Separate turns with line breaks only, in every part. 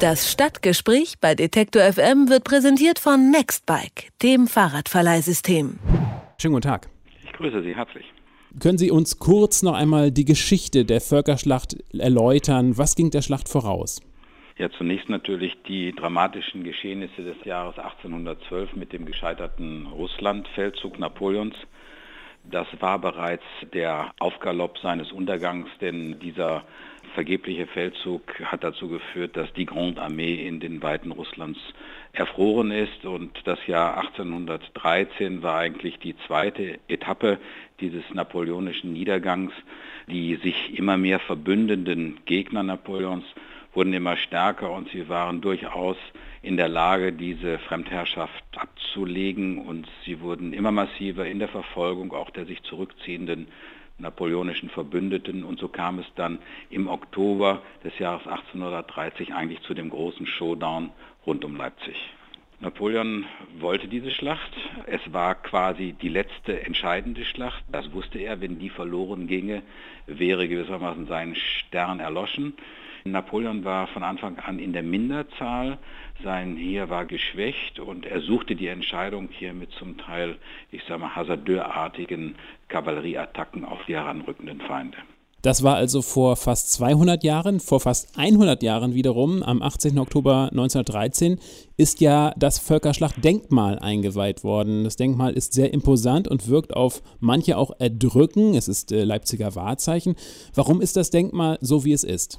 Das Stadtgespräch bei Detektor FM wird präsentiert von Nextbike, dem Fahrradverleihsystem.
Schönen guten Tag.
Ich grüße Sie herzlich.
Können Sie uns kurz noch einmal die Geschichte der Völkerschlacht erläutern? Was ging der Schlacht voraus?
Ja, zunächst natürlich die dramatischen Geschehnisse des Jahres 1812 mit dem gescheiterten Russlandfeldzug Napoleons. Das war bereits der Aufgalopp seines Untergangs, denn dieser vergebliche Feldzug hat dazu geführt, dass die Grande Armee in den Weiten Russlands erfroren ist und das Jahr 1813 war eigentlich die zweite Etappe dieses napoleonischen Niedergangs. Die sich immer mehr verbündenden Gegner Napoleons wurden immer stärker und sie waren durchaus in der Lage, diese Fremdherrschaft abzulegen und sie wurden immer massiver in der Verfolgung auch der sich zurückziehenden napoleonischen Verbündeten und so kam es dann im Oktober des Jahres 1830 eigentlich zu dem großen Showdown rund um Leipzig. Napoleon wollte diese Schlacht. Es war quasi die letzte entscheidende Schlacht. Das wusste er. Wenn die verloren ginge, wäre gewissermaßen sein Stern erloschen. Napoleon war von Anfang an in der Minderzahl, sein Heer war geschwächt und er suchte die Entscheidung hier mit zum Teil, ich sage mal, hasardeurartigen Kavallerieattacken auf die heranrückenden Feinde.
Das war also vor fast 200 Jahren, vor fast 100 Jahren wiederum, am 18. Oktober 1913, ist ja das Völkerschlachtdenkmal eingeweiht worden. Das Denkmal ist sehr imposant und wirkt auf manche auch erdrücken. Es ist äh, Leipziger Wahrzeichen. Warum ist das Denkmal so, wie es ist?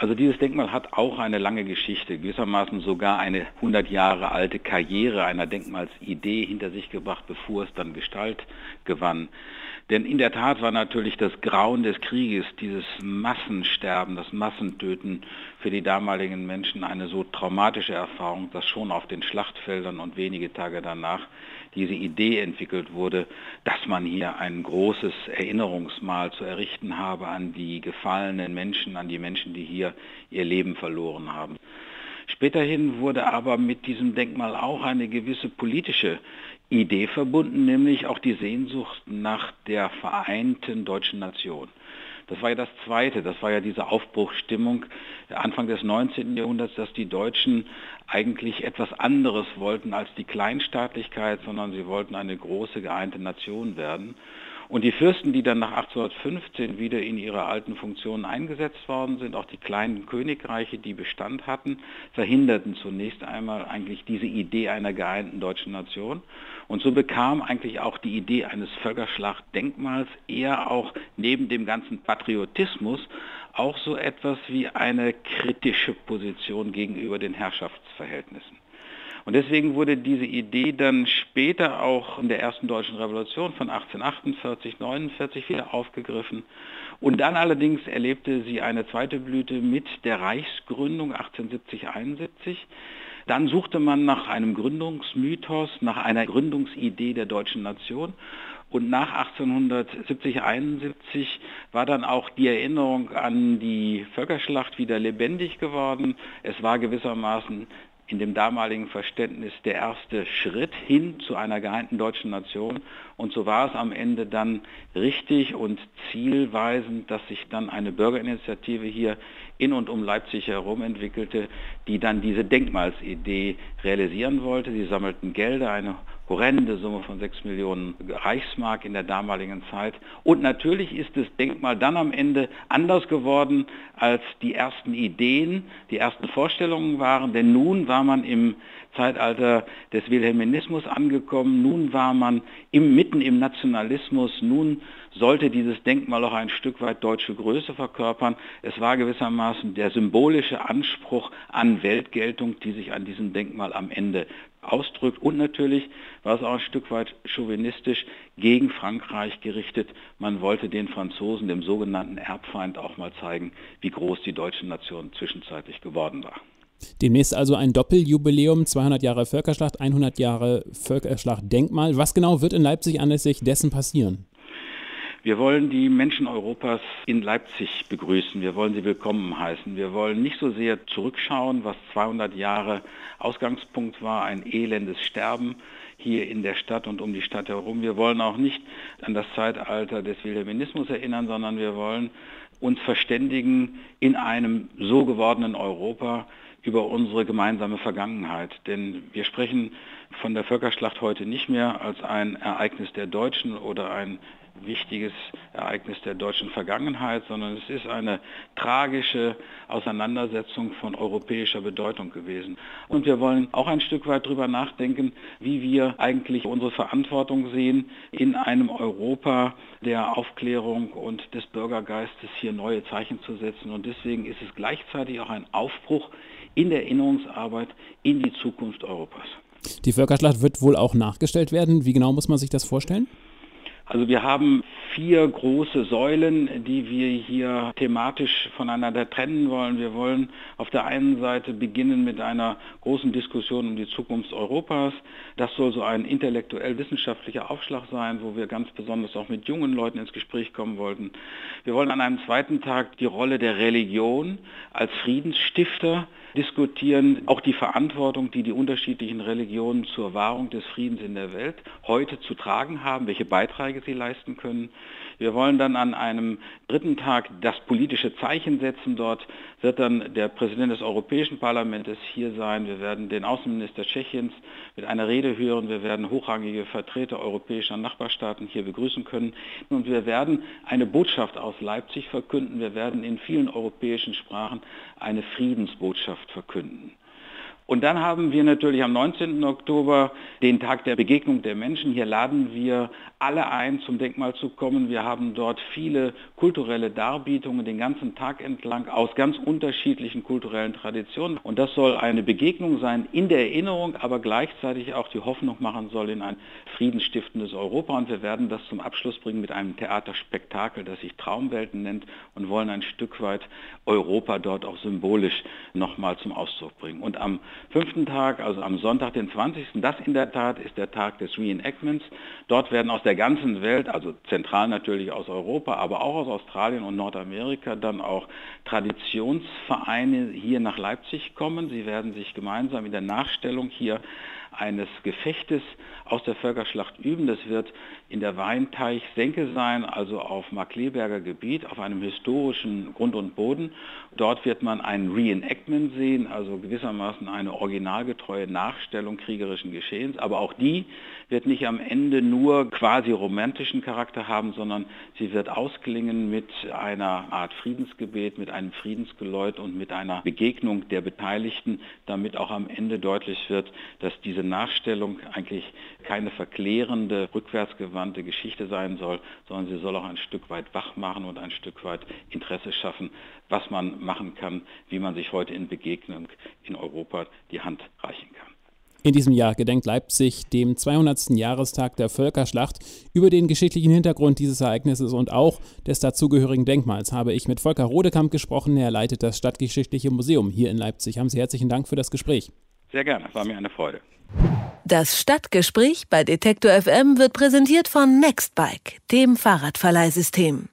Also dieses Denkmal hat auch eine lange Geschichte, gewissermaßen sogar eine 100 Jahre alte Karriere einer Denkmalsidee hinter sich gebracht, bevor es dann Gestalt gewann. Denn in der Tat war natürlich das Grauen des Krieges, dieses Massensterben, das Massentöten für die damaligen Menschen eine so traumatische Erfahrung, dass schon auf den Schlachtfeldern und wenige Tage danach diese Idee entwickelt wurde, dass man hier ein großes Erinnerungsmal zu errichten habe an die gefallenen Menschen, an die Menschen, die hier ihr Leben verloren haben. Späterhin wurde aber mit diesem Denkmal auch eine gewisse politische Idee verbunden, nämlich auch die Sehnsucht nach der vereinten deutschen Nation. Das war ja das Zweite, das war ja diese Aufbruchsstimmung Anfang des 19. Jahrhunderts, dass die Deutschen eigentlich etwas anderes wollten als die Kleinstaatlichkeit, sondern sie wollten eine große geeinte Nation werden. Und die Fürsten, die dann nach 1815 wieder in ihre alten Funktionen eingesetzt worden sind, auch die kleinen Königreiche, die Bestand hatten, verhinderten zunächst einmal eigentlich diese Idee einer geeinten deutschen Nation. Und so bekam eigentlich auch die Idee eines Völkerschlachtdenkmals eher auch neben dem ganzen Patriotismus auch so etwas wie eine kritische Position gegenüber den Herrschaftsverhältnissen. Und deswegen wurde diese Idee dann später auch in der ersten deutschen Revolution von 1848, 49 wieder aufgegriffen. Und dann allerdings erlebte sie eine zweite Blüte mit der Reichsgründung 1870, 71. Dann suchte man nach einem Gründungsmythos, nach einer Gründungsidee der deutschen Nation. Und nach 1870, 71 war dann auch die Erinnerung an die Völkerschlacht wieder lebendig geworden. Es war gewissermaßen in dem damaligen Verständnis der erste Schritt hin zu einer geeinten deutschen Nation. Und so war es am Ende dann richtig und zielweisend, dass sich dann eine Bürgerinitiative hier in und um Leipzig herum entwickelte, die dann diese Denkmalsidee realisieren wollte. Sie sammelten Gelder, eine horrende Summe von 6 Millionen Reichsmark in der damaligen Zeit. Und natürlich ist das Denkmal dann am Ende anders geworden, als die ersten Ideen, die ersten Vorstellungen waren. Denn nun war man im Zeitalter des Wilhelminismus angekommen, nun war man im, mitten im Nationalismus, nun sollte dieses Denkmal auch ein Stück weit deutsche Größe verkörpern. Es war gewissermaßen der symbolische Anspruch an Weltgeltung, die sich an diesem Denkmal am Ende ausdrückt. Und natürlich war es auch ein Stück weit chauvinistisch gegen Frankreich gerichtet. Man wollte den Franzosen, dem sogenannten Erbfeind, auch mal zeigen, wie groß die deutsche Nation zwischenzeitlich geworden war.
Demnächst also ein Doppeljubiläum, 200 Jahre Völkerschlacht, 100 Jahre Völkerschlachtdenkmal. Was genau wird in Leipzig anlässlich dessen passieren?
Wir wollen die Menschen Europas in Leipzig begrüßen. Wir wollen sie willkommen heißen. Wir wollen nicht so sehr zurückschauen, was 200 Jahre Ausgangspunkt war, ein elendes Sterben hier in der Stadt und um die Stadt herum. Wir wollen auch nicht an das Zeitalter des Wilhelminismus erinnern, sondern wir wollen uns verständigen in einem so gewordenen Europa über unsere gemeinsame Vergangenheit. Denn wir sprechen von der Völkerschlacht heute nicht mehr als ein Ereignis der Deutschen oder ein wichtiges Ereignis der deutschen Vergangenheit, sondern es ist eine tragische Auseinandersetzung von europäischer Bedeutung gewesen. Und wir wollen auch ein Stück weit darüber nachdenken, wie wir eigentlich unsere Verantwortung sehen, in einem Europa der Aufklärung und des Bürgergeistes hier neue Zeichen zu setzen. Und deswegen ist es gleichzeitig auch ein Aufbruch in der Erinnerungsarbeit in die Zukunft Europas.
Die Völkerschlacht wird wohl auch nachgestellt werden. Wie genau muss man sich das vorstellen?
Also wir haben vier große Säulen, die wir hier thematisch voneinander trennen wollen. Wir wollen auf der einen Seite beginnen mit einer großen Diskussion um die Zukunft Europas. Das soll so ein intellektuell-wissenschaftlicher Aufschlag sein, wo wir ganz besonders auch mit jungen Leuten ins Gespräch kommen wollten. Wir wollen an einem zweiten Tag die Rolle der Religion als Friedensstifter diskutieren, auch die Verantwortung, die die unterschiedlichen Religionen zur Wahrung des Friedens in der Welt heute zu tragen haben, welche Beiträge sie leisten können. Wir wollen dann an einem dritten Tag das politische Zeichen setzen. Dort wird dann der Präsident des Europäischen Parlaments hier sein. Wir werden den Außenminister Tschechiens mit einer Rede hören. Wir werden hochrangige Vertreter europäischer Nachbarstaaten hier begrüßen können. Und wir werden eine Botschaft aus Leipzig verkünden. Wir werden in vielen europäischen Sprachen eine Friedensbotschaft verkünden. Und dann haben wir natürlich am 19. Oktober den Tag der Begegnung der Menschen. Hier laden wir alle ein, zum Denkmal zu kommen. Wir haben dort viele kulturelle Darbietungen den ganzen Tag entlang aus ganz unterschiedlichen kulturellen Traditionen. Und das soll eine Begegnung sein in der Erinnerung, aber gleichzeitig auch die Hoffnung machen soll in ein friedensstiftendes Europa. Und wir werden das zum Abschluss bringen mit einem Theaterspektakel, das sich Traumwelten nennt und wollen ein Stück weit Europa dort auch symbolisch nochmal zum Ausdruck bringen. Und am fünften Tag, also am Sonntag, den 20. Das in der Tat ist der Tag des Reenactments. Dort werden aus der ganzen Welt, also zentral natürlich aus Europa, aber auch aus Australien und Nordamerika, dann auch Traditionsvereine hier nach Leipzig kommen. Sie werden sich gemeinsam in der Nachstellung hier eines Gefechtes aus der Völkerschlacht üben. Das wird in der Weinteich-Senke sein, also auf Markleberger Gebiet, auf einem historischen Grund und Boden. Dort wird man ein Reenactment sehen, also gewissermaßen eine originalgetreue Nachstellung kriegerischen Geschehens. Aber auch die wird nicht am Ende nur quasi romantischen Charakter haben, sondern sie wird ausklingen mit einer Art Friedensgebet, mit einem Friedensgeläut und mit einer Begegnung der Beteiligten, damit auch am Ende deutlich wird, dass diese Nachstellung eigentlich keine verklärende, rückwärtsgewandte Geschichte sein soll, sondern sie soll auch ein Stück weit wach machen und ein Stück weit Interesse schaffen, was man machen kann, wie man sich heute in Begegnung in Europa die Hand reichen kann.
In diesem Jahr gedenkt Leipzig dem 200. Jahrestag der Völkerschlacht. Über den geschichtlichen Hintergrund dieses Ereignisses und auch des dazugehörigen Denkmals habe ich mit Volker Rodekamp gesprochen. Er leitet das Stadtgeschichtliche Museum hier in Leipzig. Haben Sie herzlichen Dank für das Gespräch.
Sehr gerne, war mir eine Freude.
Das Stadtgespräch bei Detektor FM wird präsentiert von Nextbike, dem Fahrradverleihsystem.